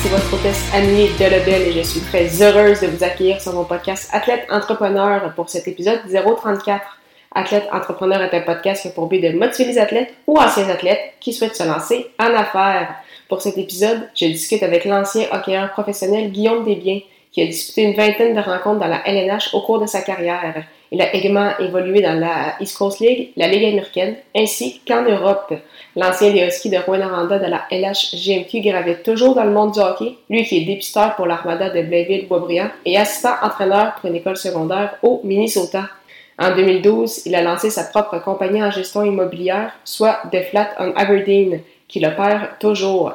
ici votre hôtesse Annie Delebel et je suis très heureuse de vous accueillir sur mon podcast Athlète Entrepreneur pour cet épisode 034. Athlète Entrepreneur est un podcast qui a pour but de motiver les athlètes ou anciens athlètes qui souhaitent se lancer en affaires. Pour cet épisode, je discute avec l'ancien hockeyeur professionnel Guillaume Desbiens qui a disputé une vingtaine de rencontres dans la LNH au cours de sa carrière. Il a également évolué dans la East Coast League, la Ligue américaine, ainsi qu'en Europe. L'ancien des Huskies de Rwanda de la LHGMQ gravite toujours dans le monde du hockey, lui qui est dépisteur pour l'Armada de Blainville-Boisbriand et assistant entraîneur pour une école secondaire au Minnesota. En 2012, il a lancé sa propre compagnie en gestion immobilière, soit The Flat on Aberdeen, qu'il opère toujours.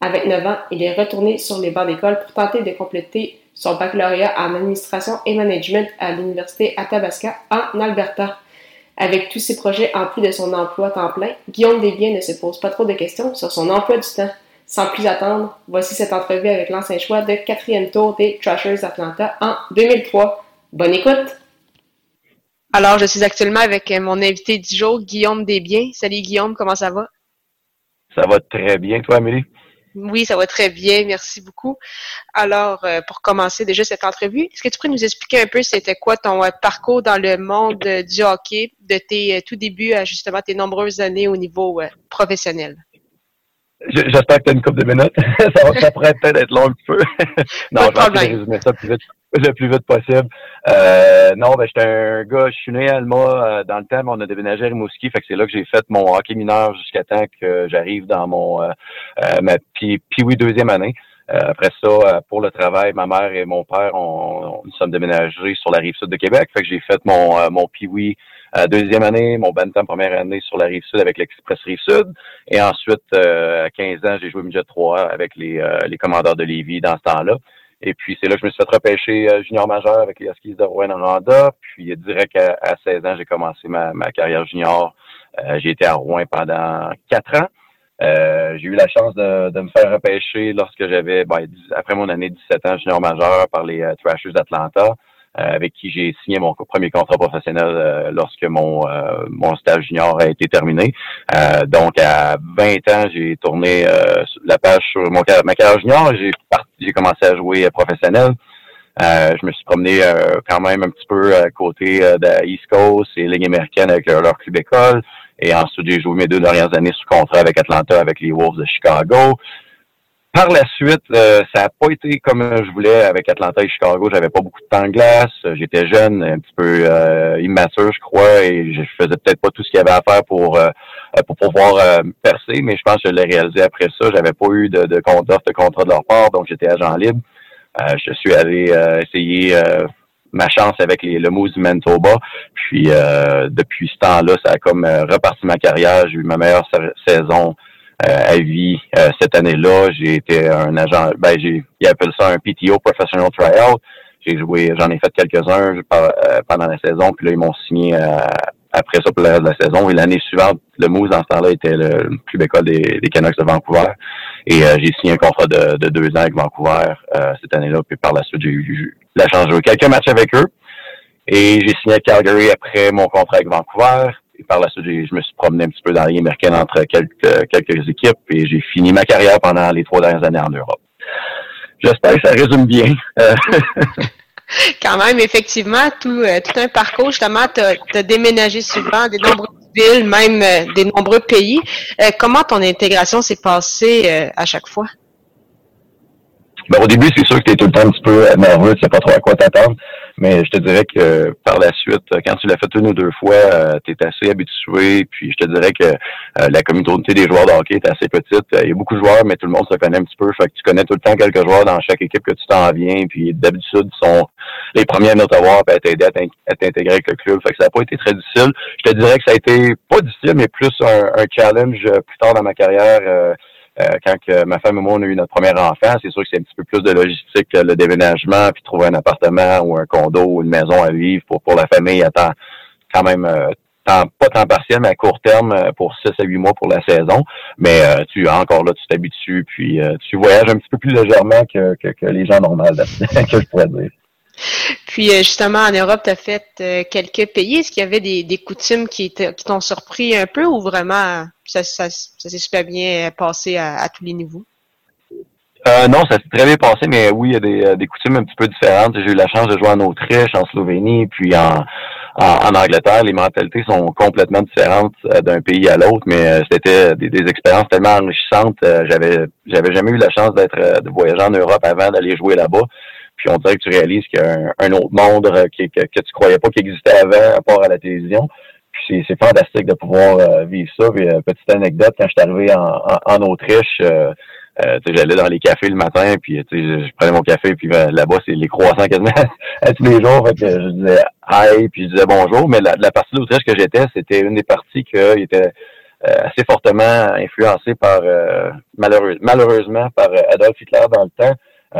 À 29 ans, il est retourné sur les bancs d'école pour tenter de compléter son baccalauréat en administration et management à l'Université Athabasca en Alberta. Avec tous ses projets en plus de son emploi temps plein, Guillaume Desbiens ne se pose pas trop de questions sur son emploi du temps. Sans plus attendre, voici cette entrevue avec l'ancien choix de quatrième tour des Trashers Atlanta en 2003. Bonne écoute! Alors, je suis actuellement avec mon invité du jour, Guillaume Desbiens. Salut Guillaume, comment ça va? Ça va très bien, toi, Amélie? Oui, ça va très bien, merci beaucoup. Alors, euh, pour commencer déjà cette entrevue, est-ce que tu pourrais nous expliquer un peu c'était quoi ton euh, parcours dans le monde euh, du hockey de tes tout débuts à justement tes nombreuses années au niveau professionnel? J'espère que tu as une coupe de minutes. ça, ça pourrait peut-être être long un petit peu. non, je vais résumer ça plus vite, le plus vite possible. Euh, non, ben j'étais un gars, je suis né à Alma euh, dans le temps, on a déménagé à Rimouski, fait que c'est là que j'ai fait mon hockey mineur jusqu'à temps que j'arrive dans mon euh, euh ma puis oui deuxième année. après ça, pour le travail, ma mère et mon père, on, nous sommes déménagés sur la rive sud de Québec. Fait que j'ai fait mon mon Pee-Wee deuxième année, mon Bantam première année sur la rive sud avec l'Express Rive Sud. Et ensuite, à 15 ans, j'ai joué midget 3 avec les, les commandeurs de Lévis dans ce temps-là. Et puis, c'est là que je me suis fait repêcher euh, junior majeur avec les Huskies de Rouen-Noranda. Puis, direct à, à 16 ans, j'ai commencé ma, ma, carrière junior. Euh, j'ai été à Rouen pendant quatre ans. Euh, j'ai eu la chance de, de, me faire repêcher lorsque j'avais, ben, après mon année 17 ans junior majeur par les Trashers d'Atlanta. Euh, avec qui j'ai signé mon premier contrat professionnel euh, lorsque mon euh, mon stage junior a été terminé. donc à 20 ans, j'ai tourné la page sur mon ma carrière junior. J'ai j'ai commencé à jouer professionnel. je me suis promené quand même un petit peu à côté de la East Coast et Ligue américaine avec leur club école. Et ensuite, j'ai joué mes deux dernières années sous contrat avec Atlanta, avec les Wolves de Chicago. Par la suite, euh, ça n'a pas été comme je voulais avec Atlanta et Chicago. J'avais pas beaucoup de temps de glace. J'étais jeune, un petit peu euh, immature, je crois, et je faisais peut-être pas tout ce qu'il y avait à faire pour euh, pour pouvoir percer. Mais je pense que je l'ai réalisé après ça. J'avais pas eu de, de, de contrat de leur part, donc j'étais agent libre. je suis allé essayer ma chance avec les, le Moose du Manitoba. Puis depuis ce temps-là, ça a comme reparti ma carrière. J'ai eu ma meilleure saison euh, à vie euh, cette année-là. J'ai été un agent, ben j'ai, ils appellent ça un PTO Professional Tryout. J'ai joué, j'en ai fait quelques-uns euh, pendant la saison, puis là ils m'ont signé après ça pour le reste de la saison. Et l'année suivante, le Moose dans ce temps-là était le plus école des, des Canucks de Vancouver. Et j'ai signé un contrat de, de, deux ans avec Vancouver cette année-là. Puis par la suite, j'ai eu la chance de jouer quelques matchs avec eux. Et j'ai signé à Calgary après mon contrat avec Vancouver. Et par la suite, je me suis promené un petit peu dans la Ligue américaine entre quelques, quelques équipes et j'ai fini ma carrière pendant les trois dernières années en Europe. J'espère que ça résume bien. Euh, Quand même, effectivement, tout, euh, tout un parcours, justement, tu as, déménagé souvent des nombreuses villes, même euh, des nombreux pays. comment ton intégration s'est passée à chaque fois? Ben, au début, c'est sûr que tu es tout le temps un petit peu nerveux, tu sais pas trop à quoi t'attendre. Mais je te dirais que par la suite, quand tu l'as fait une ou deux fois, euh, tu es assez habitué. Puis je te dirais que euh, la communauté des joueurs de hockey est assez petite. Il y a beaucoup de joueurs, mais tout le monde se connaît un petit peu. Fait que tu connais tout le temps quelques joueurs dans chaque équipe que tu t'en viens. Puis d'habitude, ils sont les premiers à voir et à t'aider à t'intégrer avec le club. Fait que ça n'a pas été très difficile. Je te dirais que ça a été pas difficile, mais plus un, challenge euh, plus tard dans ma carrière. Quand que ma femme et moi on a eu notre premier enfant, c'est sûr que c'est un petit peu plus de logistique que le déménagement, puis trouver un appartement ou un condo ou une maison à vivre pour pour la famille à temps quand même pas temps partiel, mais à court terme euh, pour 6 à 8 mois pour la saison. Mais euh, tu encore là, tu t'habitues, puis euh, tu voyages un petit peu plus légèrement que, que, les gens normaux, que je pourrais dire. Puis justement, en Europe, tu as fait quelques pays. Est-ce qu'il y avait des, coutumes qui t'ont surpris un peu ou vraiment ça, s'est super bien passé à, tous les niveaux? non, ça s'est très bien passé, mais oui, il y a des, coutumes un petit peu différentes. J'ai eu la chance de jouer en Autriche, en Slovénie, puis en, Angleterre, les mentalités sont complètement différentes euh, d'un pays à l'autre, mais euh, c'était des, expériences tellement enrichissantes. Euh, j'avais j'avais jamais eu la chance d'être de voyager en Europe avant d'aller jouer là-bas. Puis on dirait que tu réalises qu'il y a un, autre monde qui, que, que tu croyais pas qu'il existait avant, à part à la télévision. Puis c'est fantastique de pouvoir vivre ça. Puis, petite anecdote, quand je suis arrivé en, en, Autriche, euh, j'allais dans les cafés le matin, puis je, prenais mon café, puis ben, là-bas, c'est les croissants quasiment à tous les jours. Fait que je disais hi, puis je disais bonjour. Mais la, partie d'Autriche que j'étais, c'était une des parties qui était euh, assez fortement influencée par euh, malheureusement par Adolf Hitler dans le temps.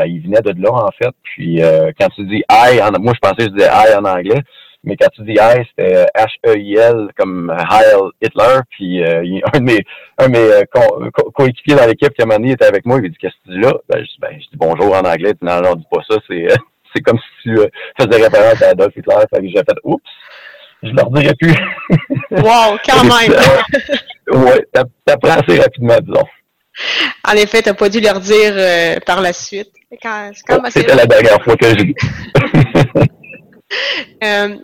Il venait de là, en fait. Puis quand tu dis hi, en, moi je pensais que je disais hi en anglais. Mais quand tu dis Heil, c'était H-E-I-L comme Heil Hitler. Puis euh, un de mes, un de mes euh, coéquipiers dans l'équipe qui a donné était avec moi, il m'a dit Qu'est-ce que tu dis là? Ben, je, dis, ben, je dis bonjour en anglais. Dit non, non, dis pas ça, c'est c'est comme si tu faisais référence à Adolf Hitler. Fait que j'ai fait Oups, je leur dirais plus. wow, quand même! ouais, t'apprends assez rapidement, disons. En effet, t'as pas dû leur dire par la suite. C'était la dernière fois que j'ai dit. euh,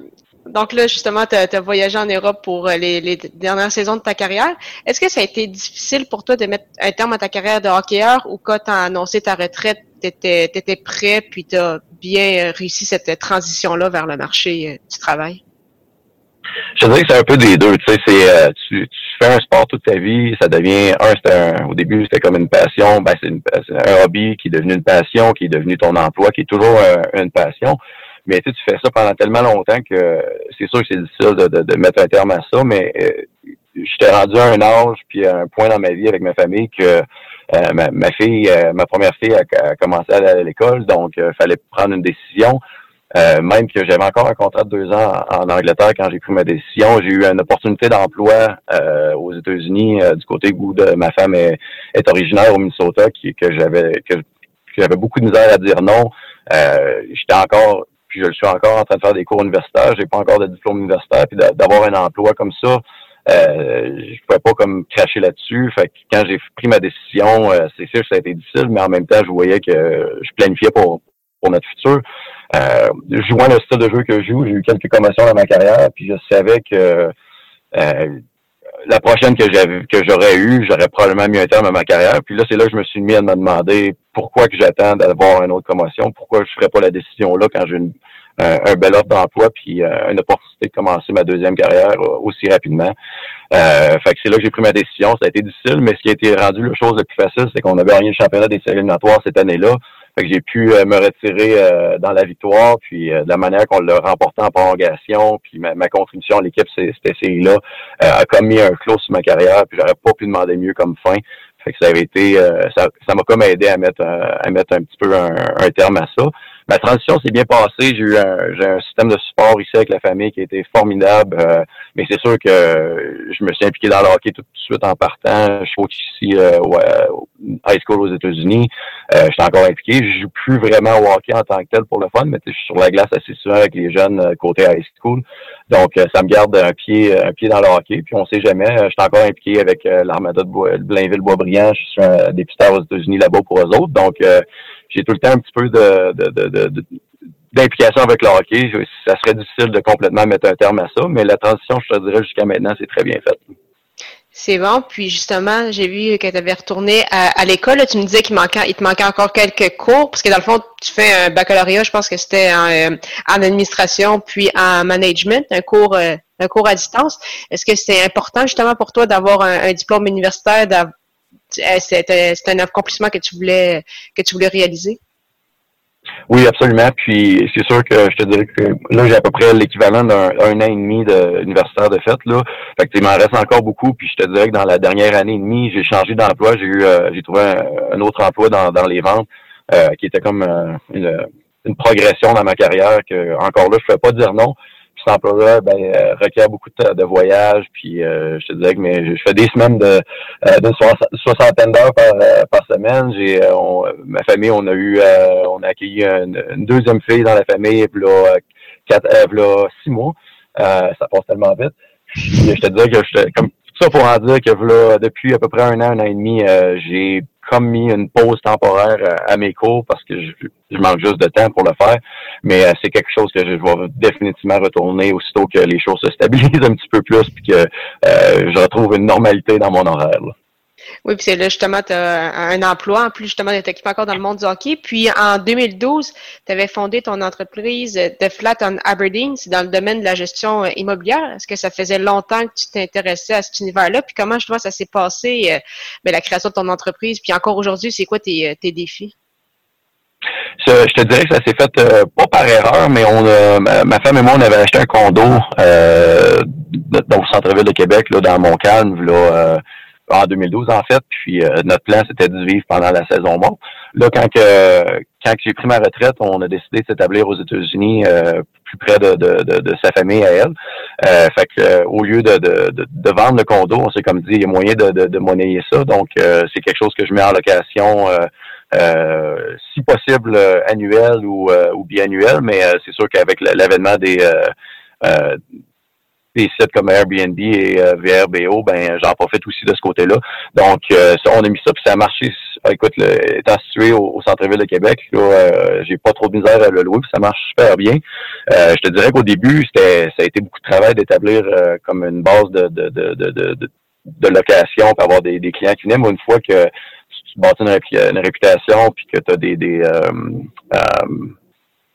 donc là, justement, tu as, voyagé en Europe pour euh, les, dernières saisons de ta carrière. Est-ce que ça a été difficile pour toi de mettre un terme à ta carrière de hockeyeur ou quand tu as annoncé ta retraite, tu étais, prêt puis tu as bien réussi cette transition-là vers le marché euh, du travail? Je dirais que c'est un peu des deux. Tu sais, c'est euh, tu, fais un sport toute ta vie, ça devient un, c'était au début c'était comme une passion, ben c'est, un hobby qui est devenu une passion, qui est devenu ton emploi, qui est toujours une passion. Mais tu fais ça pendant tellement longtemps que c'est sûr que c'est difficile de, de, mettre un terme à ça, mais euh, j'étais rendu à un âge puis à un point dans ma vie avec ma famille que euh, ma, fille, euh, ma première fille a, commencé à aller à l'école, donc il fallait prendre une décision. Même que j'avais encore un contrat de deux ans en, Angleterre quand j'ai pris ma décision. J'ai eu une opportunité d'emploi aux États-Unis du côté où ma femme est, originaire au Minnesota, qui, que j'avais que, j'avais beaucoup de misère à dire non. j'étais encore puis je le suis encore en train de faire des cours universitaires. J'ai pas encore de diplôme universitaire, puis d'avoir un emploi comme ça, euh, je pouvais pas comme cracher là-dessus. Fait que quand j'ai pris ma décision, euh, c'est sûr que ça a été difficile, mais en même temps, je voyais que je planifiais pour pour notre futur. Euh, jouant le style de jeu que je joue, j'ai eu quelques commotions dans ma carrière, puis je savais que euh, la prochaine que j'avais que j'aurais eu, j'aurais probablement mis un terme à ma carrière. Puis là, c'est là que je me suis mis à me demander pourquoi que j'attends d'avoir une autre commotion, pourquoi je ferais pas la décision là quand j'ai un, bel offre d'emploi puis euh, une opportunité de commencer ma deuxième carrière euh, aussi rapidement. Euh, fait que c'est là que j'ai pris ma décision. Ça a été difficile, mais ce qui a été rendu la chose la plus facile, c'est qu'on avait gagné le championnat des séries éliminatoires cette année-là. Fait que j'ai pu euh, me retirer euh, dans la victoire, puis euh, de la manière qu'on l'a remporté en prolongation, puis ma, contribution à l'équipe, cette série-là, a comme mis un clos sur ma carrière, puis j'aurais pas pu demander mieux comme fin. Fait que ça avait été, ça, m'a comme aidé à mettre, à mettre un petit peu un, un terme à ça. Ma transition s'est bien passée. J'ai eu un, j'ai un système de support ici avec la famille qui a été formidable. Euh, mais c'est sûr que je me suis impliqué dans le hockey tout de suite en partant. Je coach ici euh, au high school aux États-Unis. Euh, je suis encore impliqué. Je joue plus vraiment au hockey en tant que tel pour le fun, mais je suis sur la glace assez souvent avec les jeunes euh, côté high school. Donc, ça me garde un pied, un pied dans le hockey. Puis on sait jamais. Je suis encore impliqué avec l'armada de Blainville-Boisbriand. Je suis un député aux États-Unis là-bas pour eux autres. Donc, j'ai tout le temps un petit peu d'implication avec le hockey. Ça serait difficile de complètement mettre un terme à ça, mais la transition, je te dirais, jusqu'à maintenant, c'est très bien fait. C'est bon. Puis justement, j'ai vu que tu avais retourné à, l'école. Tu me disais qu'il te manquait encore quelques cours, parce que dans le fond, tu fais un baccalauréat, je pense que c'était en, euh, administration, puis en management, un cours, euh, un cours à distance. Est-ce que c'est important justement pour toi d'avoir un, diplôme universitaire, c'était un accomplissement que tu voulais que tu voulais réaliser? Oui, absolument. Puis c'est sûr que je te dirais que là, j'ai à peu près l'équivalent d'un an et demi d'universitaire de fait. Là. Fait que il m'en reste encore beaucoup. Puis je te dirais que dans la dernière année et demie, j'ai changé d'emploi. J'ai eu euh, j'ai trouvé un, autre emploi dans, dans les ventes euh, qui était comme euh, une, une, progression dans ma carrière que encore là, je ne pouvais pas dire non cet emploi-là ben, euh, requiert beaucoup de, de voyages. Puis euh, je te disais que mais je fais des semaines de euh, d'une soixantaine d'heures par, par semaine. J'ai ma famille, on a eu on a accueilli une, deuxième fille dans la famille puis là, quatre, six mois. ça passe tellement vite. je te disais que je comme ça pour en dire que là, depuis à peu près un an, un an et demi, j'ai comme mis une pause temporaire euh, à mes cours parce que je, je manque juste de temps pour le faire. Mais euh, c'est quelque chose que je vais définitivement retourner aussitôt que les choses se stabilisent un petit peu plus puis que euh, je retrouve une normalité dans mon horaire. Oui, puis c'est là justement, tu as un emploi, en plus justement d'être occupé encore dans le monde du hockey. Puis en 2012, tu avais fondé ton entreprise de Flat on Aberdeen, c'est dans le domaine de la gestion euh, immobilière. Est-ce que ça faisait longtemps que tu t'intéressais à cet univers-là? Puis comment justement ça s'est passé, euh, ben, la création de ton entreprise? Puis encore aujourd'hui, c'est quoi tes, euh, défis? je te dirais que ça s'est fait pas par erreur, mais on ma, femme et moi, on avait acheté un condo euh, dans le centre-ville de Québec, là, dans Montcalm, là, en 2012 en fait. Puis euh, notre plan c'était de vivre pendant la saison morte. Là, quand que quand j'ai pris ma retraite, on a décidé de s'établir aux États-Unis euh, plus près de, de, de, sa famille à elle. Euh, fait que au lieu de, de, vendre le condo, on s'est comme dit il y a moyen de, de, monnayer ça. Donc c'est quelque chose que je mets en location. si possible annuel ou, ou biannuel, mais c'est sûr qu'avec l'avènement des des sites comme Airbnb et euh, VRBO, ben j'en profite aussi de ce côté-là. Donc, euh, ça, on a mis ça, puis ça a marché. Ah, écoute, le, étant situé au, centre-ville de Québec, euh, j'ai pas trop de misère à le louer, puis ça marche super bien. je te dirais qu'au début, c'était ça a été beaucoup de travail d'établir comme une base de, de, de, de, de, location pour avoir des, des clients qui viennent. Mais une fois que tu bâtis une, réputation, puis que tu as des, des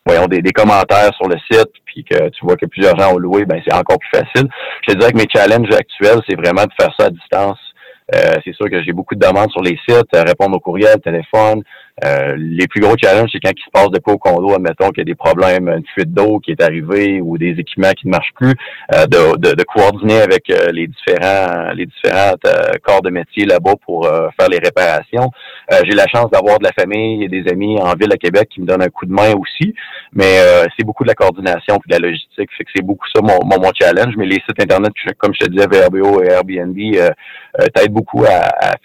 voyons, des, des, commentaires sur le site, puis que tu vois que plusieurs gens ont loué, ben c'est encore plus facile. Je te dirais que mes challenges actuels, c'est vraiment de faire ça à distance. Euh, c'est sûr que j'ai beaucoup de demandes sur les sites, répondre aux courriels, téléphone, euh, les plus gros challenges, c'est quand il se passe de quoi au condo, admettons qu'il y a des problèmes, une fuite d'eau qui est arrivée ou des équipements qui ne marchent plus, euh, de, de, de, coordonner avec euh, les différents les différentes corps de métier là-bas pour faire les réparations. J'ai la chance d'avoir de la famille et des amis en ville à Québec qui me donnent un coup de main aussi, mais c'est beaucoup de la coordination et de la logistique, fait que c'est beaucoup ça mon, mon, challenge. Mais les sites internet, comme je te disais, VRBO et Airbnb t'aident beaucoup à, à,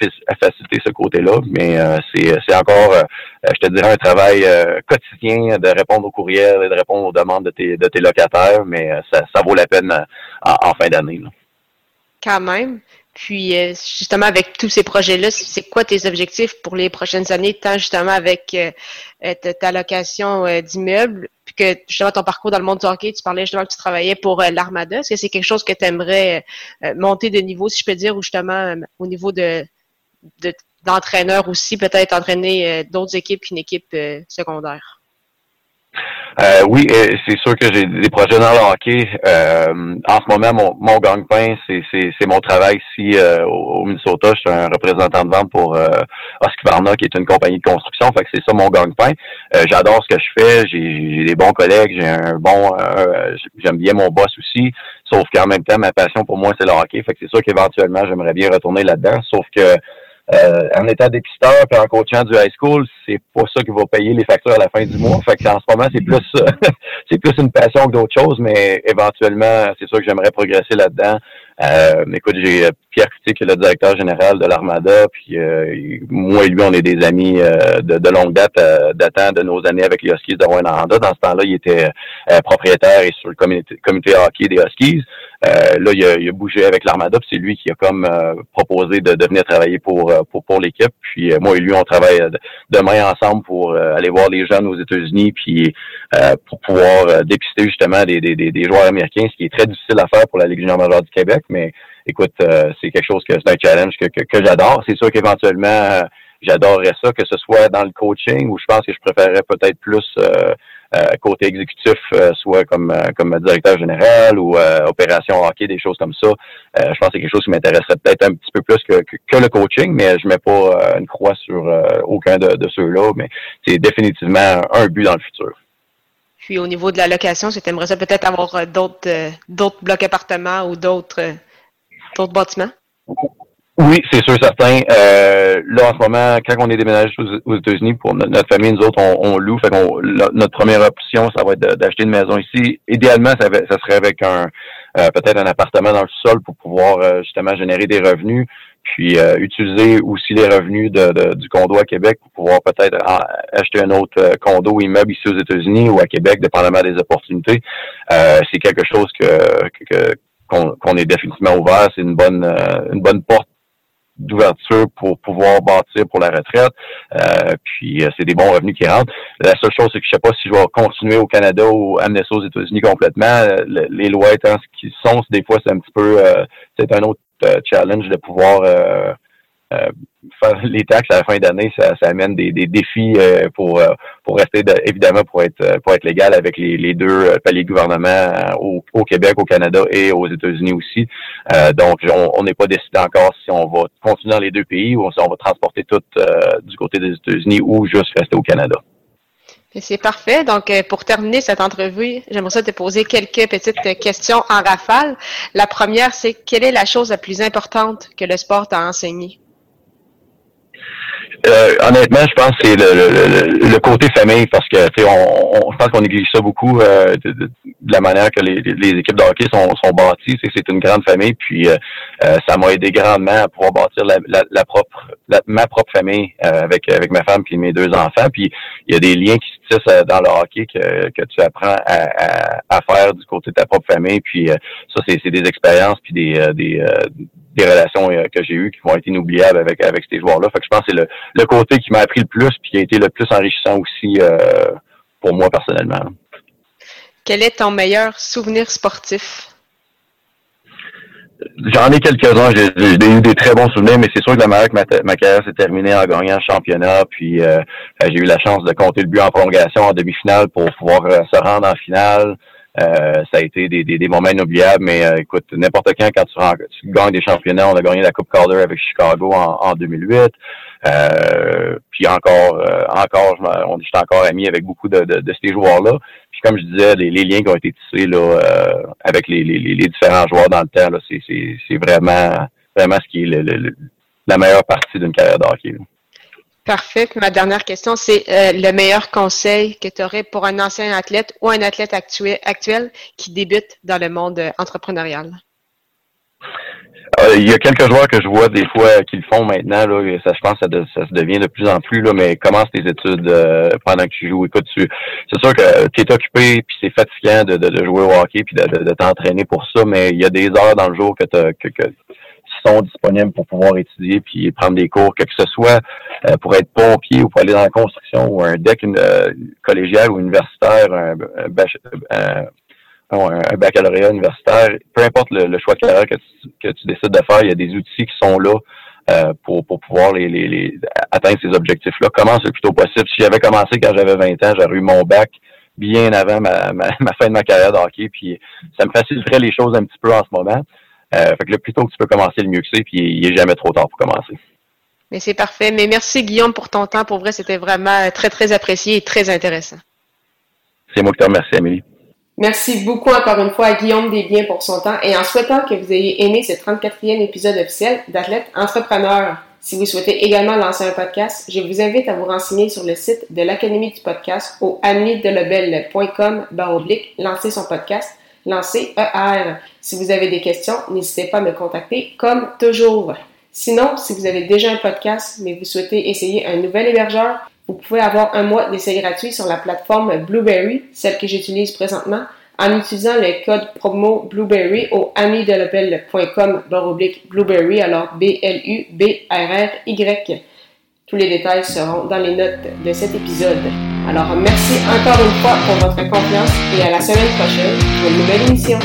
faciliter ce côté-là, mais c'est encore euh, je te dirais, un travail euh, quotidien de répondre aux courriels et de répondre aux demandes de tes, locataires, mais euh, ça, vaut la peine en, fin d'année. Quand même. Puis justement, avec tous ces projets-là, c'est quoi tes objectifs pour les prochaines années, tant justement avec ta location d'immeubles, puis que justement ton parcours dans le monde du hockey, tu parlais justement que tu travaillais pour l'Armada. Est-ce que c'est quelque chose que tu aimerais monter de niveau, si je peux dire, ou justement au niveau de d'entraîneur aussi, peut-être entraîner euh, d'autres équipes qu'une équipe euh, secondaire? Euh, oui, c'est sûr que j'ai des projets dans le hockey. en ce moment, mon, gagne-pain, c'est mon travail ici au, Minnesota. Je suis un représentant de vente pour euh, qui est une compagnie de construction. Fait que c'est ça mon gagne-pain. J'adore ce que je fais. J'ai des bons collègues. J'ai un bon, j'aime bien mon boss aussi. Sauf qu'en même temps, ma passion pour moi, c'est le hockey. Fait que c'est sûr qu'éventuellement, j'aimerais bien retourner là-dedans. Sauf que euh, en étant dépisteur puis en coachant du high school, c'est pas ça qui va payer les factures à la fin du mois. Fait en ce moment, c'est plus c'est plus une passion que d'autres choses, mais éventuellement, c'est sûr que j'aimerais progresser là-dedans. Euh, écoute, j'ai euh, Pierre Couty, qui est le directeur général de l'Armada, puis euh, moi et lui, on est des amis euh, de, longue date, datant de nos années avec les Huskies de Rwanda. Dans ce temps-là, il était propriétaire et sur le comité, comité hockey des Huskies. Là, il a, il a, bougé avec l'Armada, c'est lui qui a comme proposé de, de, venir travailler pour pour, pour l'équipe. Puis moi et lui, on travaille demain ensemble pour aller voir les jeunes aux États-Unis, puis pour pouvoir dépister justement des, des, des, joueurs américains, ce qui est très difficile à faire pour la Ligue junior majeure du Québec mais écoute, euh, c'est quelque chose que c'est un challenge que, que, j'adore. C'est sûr qu'éventuellement, euh, j'adorerais ça, que ce soit dans le coaching ou je pense que je préférerais peut-être plus euh, côté exécutif, soit comme comme directeur général ou opération hockey, des choses comme ça. je pense que c'est quelque chose qui m'intéresserait peut-être un petit peu plus que, que, le coaching, mais je mets pas une croix sur aucun de, de ceux-là, mais c'est définitivement un but dans le futur. Puis au niveau de la location, tu aimerais ça peut-être avoir d'autres d'autres blocs appartements ou d'autres d'autres bâtiments? Oui, c'est sûr, certain. Euh, là, en ce moment, quand on est déménagé aux, États-Unis, pour notre, famille, nous autres, on, loue. Fait qu'on, notre première option, ça va être d'acheter une maison ici. Idéalement, ça, ça serait avec un euh, peut-être un appartement dans le sol pour pouvoir euh, justement générer des revenus, puis utiliser aussi les revenus de, du condo à Québec pour pouvoir peut-être acheter un autre condo ou immeuble ici aux États-Unis ou à Québec, dépendamment des opportunités. c'est quelque chose que, que qu'on est définitivement ouvert. C'est une bonne une bonne porte d'ouverture pour pouvoir bâtir pour la retraite. Euh, puis euh, c'est des bons revenus qui rentrent. La seule chose, c'est que je sais pas si je vais continuer au Canada ou amener ça aux États-Unis complètement. Euh, les lois étant ce qu'ils sont, des fois c'est un petit peu c'est un autre challenge de pouvoir euh, faire les taxes à la fin d'année, ça, ça, amène des, défis euh, pour euh, pour rester évidemment pour être pour être légal avec les, deux paliers de gouvernement au, Québec, au Canada et aux États-Unis aussi. donc on n'est pas décidé encore si on va continuer dans les deux pays ou si on va transporter tout du côté des États-Unis ou juste rester au Canada. C'est parfait. Donc, pour terminer cette entrevue, j'aimerais ça te poser quelques petites questions en rafale. La première, c'est quelle est la chose la plus importante que le sport t'a enseigné? Euh, honnêtement, je pense que c'est le, le, côté famille parce que on, on, je pense qu'on néglige ça beaucoup euh, de, la manière que les, les, équipes de hockey sont, sont bâties. C'est, c'est une grande famille, puis euh, ça m'a aidé grandement à pouvoir bâtir la, la, propre ma propre famille avec avec ma femme puis mes deux enfants. Puis il y a des liens qui se tissent dans le hockey que, que tu apprends à, à, faire du côté de ta propre famille. Puis ça, c'est, c'est des expériences puis des des des relations euh, que j'ai eues qui vont être inoubliables avec avec ces joueurs-là. Fait que je pense que c'est le, le côté qui m'a appris le plus puis qui a été le plus enrichissant aussi euh, pour moi personnellement. Quel est ton meilleur souvenir sportif? J'en ai quelques-uns. J'ai eu des très bons souvenirs, mais c'est sûr que la manière que ma, ma carrière s'est terminée en gagnant le championnat, puis euh, j'ai eu la chance de compter le but en prolongation en demi-finale pour pouvoir se rendre en finale. Euh, ça a été des, des, moments inoubliables, mais euh, écoute, n'importe quand, quand tu, gagnes des championnats, on a gagné la Coupe Calder avec Chicago en, en 2008. Euh, puis encore, encore, on est encore amis avec beaucoup de, de, ces joueurs-là. Puis comme je disais, les, liens qui ont été tissés là, avec les, les, les, différents joueurs dans le temps, c'est vraiment, vraiment ce qui est le, la meilleure partie d'une carrière de hockey. Parfait. ma dernière question, c'est euh, le meilleur conseil que tu aurais pour un ancien athlète ou un athlète actuel, qui débute dans le monde euh, entrepreneurial? Euh, il y a quelques joueurs que je vois des fois qui le font maintenant. Là, ça, je pense que ça, se devient de plus en plus. Là, mais commence tes études pendant que tu joues. Écoute, c'est sûr que tu es occupé puis c'est fatigant de, de, jouer au hockey puis de, de, t'entraîner pour ça. Mais il y a des heures dans le jour que, que, que sont disponibles pour pouvoir étudier puis prendre des cours, que ce soit euh, pour être pompier ou pour aller dans la construction ou un deck euh, collégial ou universitaire, un, baccalauréat universitaire, peu importe le, choix de carrière que tu, décides de faire, il y a des outils qui sont là euh, pour, pour pouvoir les, les, atteindre ces objectifs-là. Commence le plus tôt possible? Si j'avais commencé quand j'avais 20 ans, j'aurais eu mon bac bien avant ma, ma, fin de ma carrière de hockey, puis ça me faciliterait les choses un petit peu en ce moment. Euh, fait que le plus tôt que tu peux commencer, le mieux que c'est, puis il n'est jamais trop tard pour commencer. Mais c'est parfait. Mais merci Guillaume pour ton temps. Pour vrai, c'était vraiment très, très apprécié et très intéressant. C'est moi qui te remercie, Amélie. Merci beaucoup encore une fois à Guillaume Desbiens pour son temps et en souhaitant que vous ayez aimé ce 34e épisode officiel d'Athlète Entrepreneur. Si vous souhaitez également lancer un podcast, je vous invite à vous renseigner sur le site de l'Académie du podcast au baroblique lancer son podcast lancez ER. Si vous avez des questions, n'hésitez pas à me contacter comme toujours. Sinon, si vous avez déjà un podcast, mais vous souhaitez essayer un nouvel hébergeur, vous pouvez avoir un mois d'essai gratuit sur la plateforme Blueberry, celle que j'utilise présentement, en utilisant le code promo Blueberry au amidelabel.com Blueberry, alors B-L-U-B-R-R-Y. Tous les détails seront dans les notes de cet épisode. Alors merci encore une fois pour votre confiance et à la semaine prochaine pour une nouvelle émission.